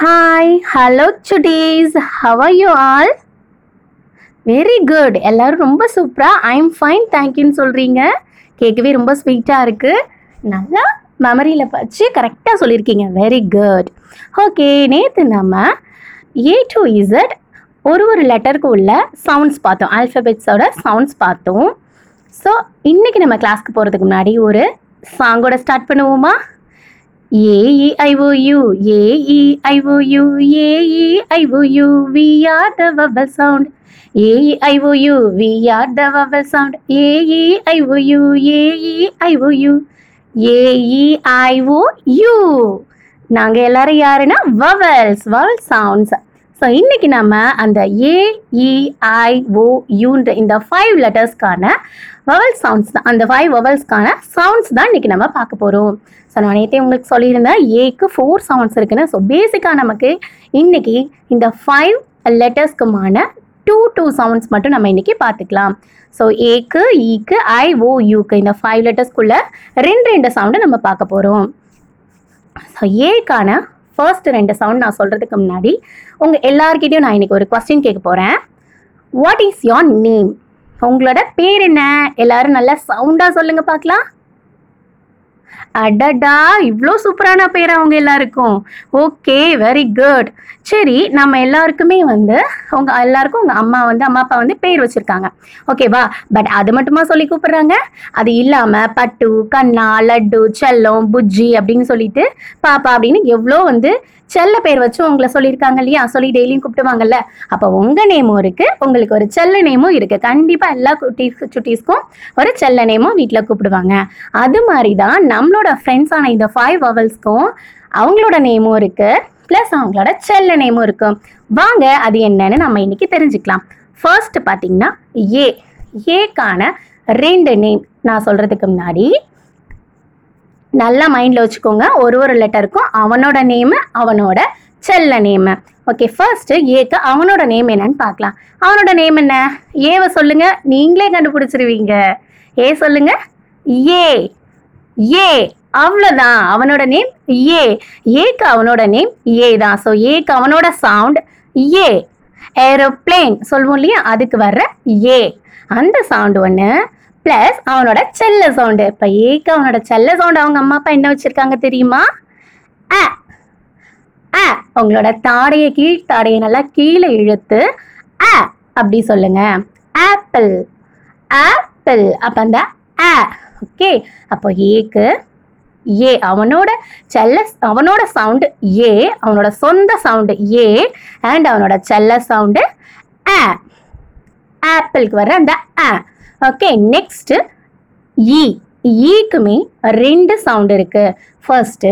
Hi hello சுடீஸ் how are you all very good எல்லோரும் ரொம்ப சூப்பராக ஐம் ஃபைன் தேங்க்யூன்னு சொல்கிறீங்க கேட்கவே ரொம்ப ஸ்வீட்டாக இருக்குது நல்லா மெமரியில் வச்சு கரெக்டாக சொல்லியிருக்கீங்க. வெரி குட் ஓகே நேற்று நம்ம ஏ டு இசட் ஒரு ஒரு லெட்டருக்கு உள்ள சவுண்ட்ஸ் பார்த்தோம். ஆல்ஃபபெட்ஸோட சவுண்ட்ஸ் பார்த்தோம். ஸோ இன்றைக்கி நம்ம கிளாஸ்க்கு போகிறதுக்கு முன்னாடி ஒரு சாங்கோட ஸ்டார்ட் பண்ணுவோமா? A E I O U A E I O U A E I O U we are the vowel sound A E I O U we are the vowel sound A E I O U A E I O U A E I O U நாங்கள் எல்லாரும் யாருன்னா vowels vowel sounds so இன்னைக்கு நம்ம அந்த ஏஇஐஓயூன்ற e, இந்த five லெட்டர்ஸ்க்கான vowel sounds தான் அந்த ஃபைவ் வவல்ஸ்க்கான சவுண்ட்ஸ் தான் இன்னைக்கு நம்ம பார்க்க போகிறோம் ஸோ நான் நேற்றே உங்களுக்கு சொல்லியிருந்தேன் ஏக்கு ஃபோர் சவுண்ட்ஸ் இருக்குன்னு. ஸோ பேசிக்காக நமக்கு இன்னைக்கு இந்த ஃபைவ் லெட்டர்ஸ்க்குமான டூ டூ சவுண்ட்ஸ் மட்டும் நம்ம இன்னைக்கு பார்த்துக்கலாம். ஸோ ஏக்கு ஈக்கு e ஐ ஓ யூக்கு இந்த ஃபைவ் லெட்டர்ஸ்க்குள்ள ரெண்டு ரெண்டு சவுண்டு நம்ம பார்க்க போகிறோம் ஸோ ஏக்கான ஃபர்ஸ்ட் ரெண்டு சவுண்ட் நான் சொல்கிறதுக்கு முன்னாடி உங்கள் எல்லார்கிட்டையும் நான் இன்னைக்கு ஒரு கொஸ்டின் கேட்க போகிறேன் வாட் இஸ் யோர் நேம் உங்களோட பேர் என்ன? எல்லாரும் நல்லா சவுண்டாக சொல்லுங்க பார்க்கலாம். அடடா இவ்வளோ சூப்பரான பேர் அவங்க எல்லாருக்கும். ஓகே வெரி குட் சரி நம்ம எல்லாருக்குமே வந்து உங்க எல்லாருக்கும் உங்க அம்மா வந்து அம்மா அப்பா வந்து பேர் வச்சிருக்காங்க. ஓகேவா பட் அது மட்டுமா சொல்லி கூப்பிடுறாங்க? அது இல்லாம பட்டு கண்ணா லட்டு செல்லம் புஜ்ஜி அப்படின்னு சொல்லிட்டு பாப்பா அப்படின்னு எவ்வளோ வந்து செல்ல பேர் வச்சு உங்களை சொல்லியிருக்காங்க இல்லையா? சொல்லி டெய்லியும் கூப்பிடுவாங்கல்ல. அப்போ உங்க நேமும் இருக்கு. உங்களுக்கு ஒரு செல்ல நேமும் இருக்கு. கண்டிப்பா எல்லா குட்டீஸ் சுட்டீஸ்க்கும் ஒரு செல்ல நேமும் வீட்டில் கூப்பிடுவாங்க. அது மாதிரி தான் நம்மளோட ஃப்ரெண்ட்ஸான இந்த ஃபைவ் வவல்ஸ்க்கும் அவங்களோட நேமும் இருக்கு. ப்ளஸ் அவங்களோட செல்ல நேமும் இருக்கும் வாங்க அது என்னன்னு நம்ம இன்னைக்கு தெரிஞ்சுக்கலாம். ஃபர்ஸ்ட் பார்த்தீங்கன்னா ஏ ஏக்கான ரெண்டு நேம் நான் சொல்றதுக்கு முன்னாடி நல்லா மைண்டில் வச்சுக்கோங்க. ஒரு ஒரு லெட்டருக்கும் அவனோட நேமு அவனோட செல்ல நேமு ஓகே ஃபர்ஸ்ட் ஏக்கு அவனோட நேம் என்னன்னு பார்க்கலாம். அவனோட நேம் என்ன? ஏவை சொல்லுங்க. நீங்களே கண்டுபிடிச்சிருவீங்க. ஏ சொல்லுங்க. ஏ ஏ அவ்வளோதான் அவனோட நேம் ஏ. ஏக்கு அவனோட நேம் ஏ தான். ஸோ ஏக்கு அவனோட சவுண்ட் ஏ. ஏரோப்ளேன் சொல்லுவோம் இல்லையா? அதுக்கு வர்ற ஏ. அந்த சவுண்ட் ஒன்று ப்ளஸ் அவனோட செல்ல சவுண்டு இப்போ ஏக்கு அவனோட செல்ல சவுண்டு அவங்க அம்மா அப்பா என்ன வச்சுருக்காங்க தெரியுமா? அ. அ. உங்களோட தாடையை கீழ் தாடையை நல்லா கீழே இழுத்து அ. அப்படி சொல்லுங்க. ஆப்பிள். ஆப்பிள். அப்போ அந்த அ. ஓகே அப்போ ஏக்கு ஏ அவனோட செல்ல e. அவனோட சவுண்டு ஏ அவனோட சொந்த சவுண்டு ஏ அண்ட் அவனோட செல்ல சவுண்டு ஆ ஆப்பிளுக்கு வர அந்த ஆ ஓகே நெக்ஸ்ட் ஈ ஈக்குமே ரெண்டு சவுண்ட் இருக்கு. ஃபர்ஸ்ட்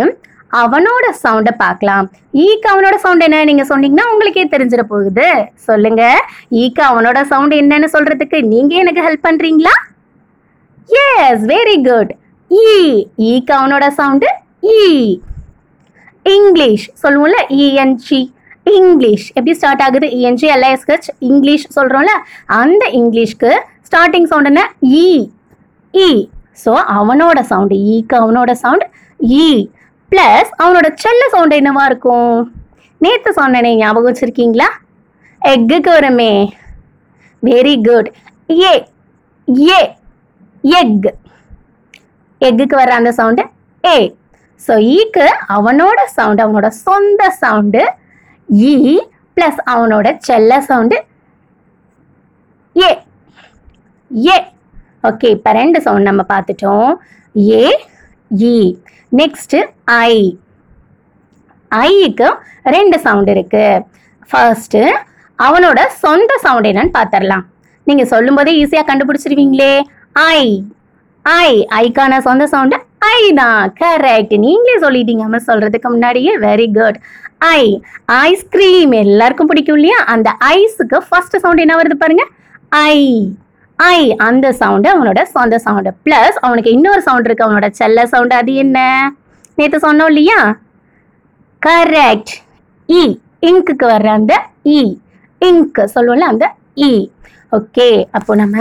அவனோட சவுண்டை பார்க்கலாம். ஈக்கு அவனோட சவுண்ட் என்ன நீங்க சொன்னீங்கன்னா உங்களுக்கே தெரிஞ்சிட போகுது. சொல்லுங்க. ஈக்கு அவனோட சவுண்ட் என்னன்னு சொல்றதுக்கு நீங்க எனக்கு ஹெல்ப் பண்றீங்களா? எஸ் வெரி குட் ஈ ஈக்கு அவனோட சவுண்டு ஈ இங்கிலீஷ் சொல்லுவோம்ல இஎன்ஜி இங்கிலீஷ் எப்படி ஸ்டார்ட் ஆகுது? ENG L I S H English சொல்கிறோம்ல அந்த இங்கிலீஷ்க்கு ஸ்டார்டிங் சவுண்ட் என்ன? இ இ ஸோ அவனோட சவுண்டு ஈக்கு e அவனோட சவுண்ட் இ ப்ளஸ் அவனோட செல்ல சவுண்ட் என்னவா இருக்கும்? நேற்று சொன்னனே ஞாபகம் வச்சுருக்கீங்களா? எக்குக்கு வருமே. வெரி குட் ஏ ஏ எக் எக்குக்கு வர்ற அந்த சவுண்டு ஏ ஸோ ஈக்கு அவனோட சவுண்டு அவனோட சொந்த சவுண்டு இ ப்ளஸ் அவனோட செல்ல சவுண்டு ஏ ஏ ஓகே இப்போ ரெண்டு சவுண்ட் நம்ம பார்த்துட்டோம். ஏ இ நெக்ஸ்ட்டு ஐ ஐக்கு ரெண்டு சவுண்ட் இருக்கு. ஃபர்ஸ்ட்டு அவனோட சொந்த சவுண்ட் என்னன்னு பார்த்துடலாம். நீங்கள் சொல்லும்போதே ஈஸியாக கண்டுபிடிச்சிருவீங்களே. ஐ ஐ ஐக்கான சொந்த சவுண்டு ஐ தான். கரெக்ட் நீங்களே சொல்லிட்டீங்க. அம்மா சொல்றதுக்கு முன்னாடியே வெரி குட் ஐ ஐஸ்கிரீம் எல்லாருக்கும் பிடிக்கும் இல்லையா? அந்த ஐஸுக்கு ஃபர்ஸ்ட் சவுண்ட் என்ன வருது பாருங்க. ஐ ஐ அந்த சவுண்டு அவனோட சொந்த சவுண்டு ப்ளஸ் அவனுக்கு இன்னொரு சவுண்ட் இருக்கு. அவனோட செல்ல சவுண்டு அது என்ன? நேற்று சொன்னோம் இல்லையா? கரெக்ட் இ இங்க்குக்கு வர்ற அந்த e. இ இங்க் சொல்லுவோம்ல அந்த E. இ ஓகே அப்போ நம்ம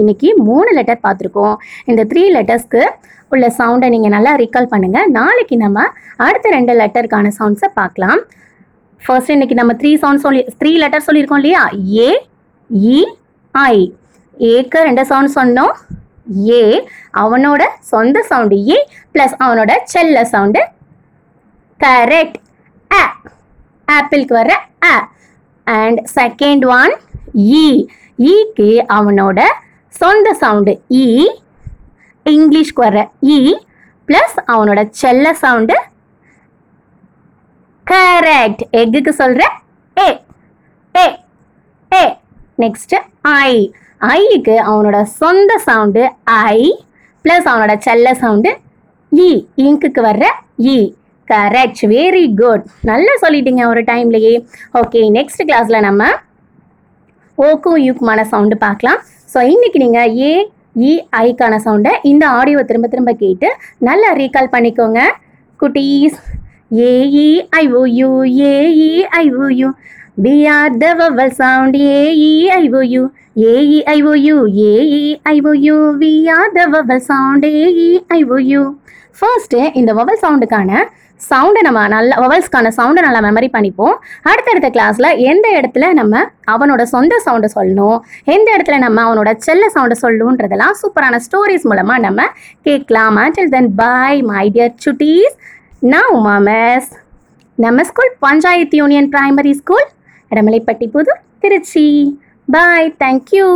இன்னைக்கு மூணு லெட்டர் பார்த்துருக்கோம். இந்த த்ரீ லெட்டர்ஸ்க்கு உள்ள சவுண்டை நீங்கள் நல்லா ரீகால் பண்ணுங்கள் நாளைக்கு நம்ம அடுத்த ரெண்டு லெட்டருக்கான சவுண்ட்ஸை பார்க்கலாம். ஃபர்ஸ்ட் இன்னைக்கு நம்ம த்ரீ சவுண்ட் சொல்லி த்ரீ லெட்டர் சொல்லியிருக்கோம் இல்லையா? ஏ இ e, ஐ ஏக்கு ரெண்டு சவுண்ட் சொன்னோம். ஏ அவனோட சொந்த சவுண்டு ஏ ப்ளஸ் அவனோட செல்ல சவுண்டு கரெக்ட் ஆ ஆப்பிளுக்கு வர ஆ அண்ட் செகண்ட் ஒன் இ ஈக்கு அவனோட சொந்த சவுண்டு இ இங்கிலீஷ்க்கு வர்ற இ ப்ளஸ் அவனோட செல்ல சவுண்டு கரெக்ட் எக்குக்கு சொல்கிற ஏ ஏ ஏ. நெக்ஸ்ட் ஐ ஐக்கு அவனோட சொந்த சவுண்டு ஐ ப்ளஸ் அவனோட செல்ல சவுண்டு இ e, இங்குக்கு வர்ற இ கரெக்ட் வெரி குட் நல்லா சொல்லிட்டீங்க ஒரு டைம்லயே ஓகே நெக்ஸ்ட் கிளாஸ்ல நம்ம ஓக்கும் யூக்குமான சவுண்டு பார்க்கலாம். ஸோ இன்னைக்கு நீங்கள் ஏ இ e, ஐக்கான சவுண்டை இந்த ஆடியோவை திரும்ப திரும்ப கேட்டு நல்லா ரீகால் பண்ணிக்கோங்க. குட்டீஸ் A E I O U A E I I O U we are the vowel sound A E U A E I I O U A E I O U we are the vowel sound A E I O U first இந்த vowel சவுண்டுக்கான சவுண்டை நம்ம நல்லா வவல்ஸ்க்கான சவுண்டை நல்லா memory பண்ணிப்போம். அடுத்தடுத்த கிளாஸில் எந்த இடத்துல நம்ம அவனோட சொந்த சவுண்டை சொல்லணும்? எந்த இடத்துல நம்ம அவனோட செல்ல சவுண்டை சொல்லணுன்றதெல்லாம் சூப்பரான ஸ்டோரிஸ் மூலமாக நம்ம கேட்கலாம். Until then bye my dear சுட்டீஸ் நான் உமா மிஸ் நம்ம school panchayat union primary school Idamalaipatti புது திருச்சி. Bye thank you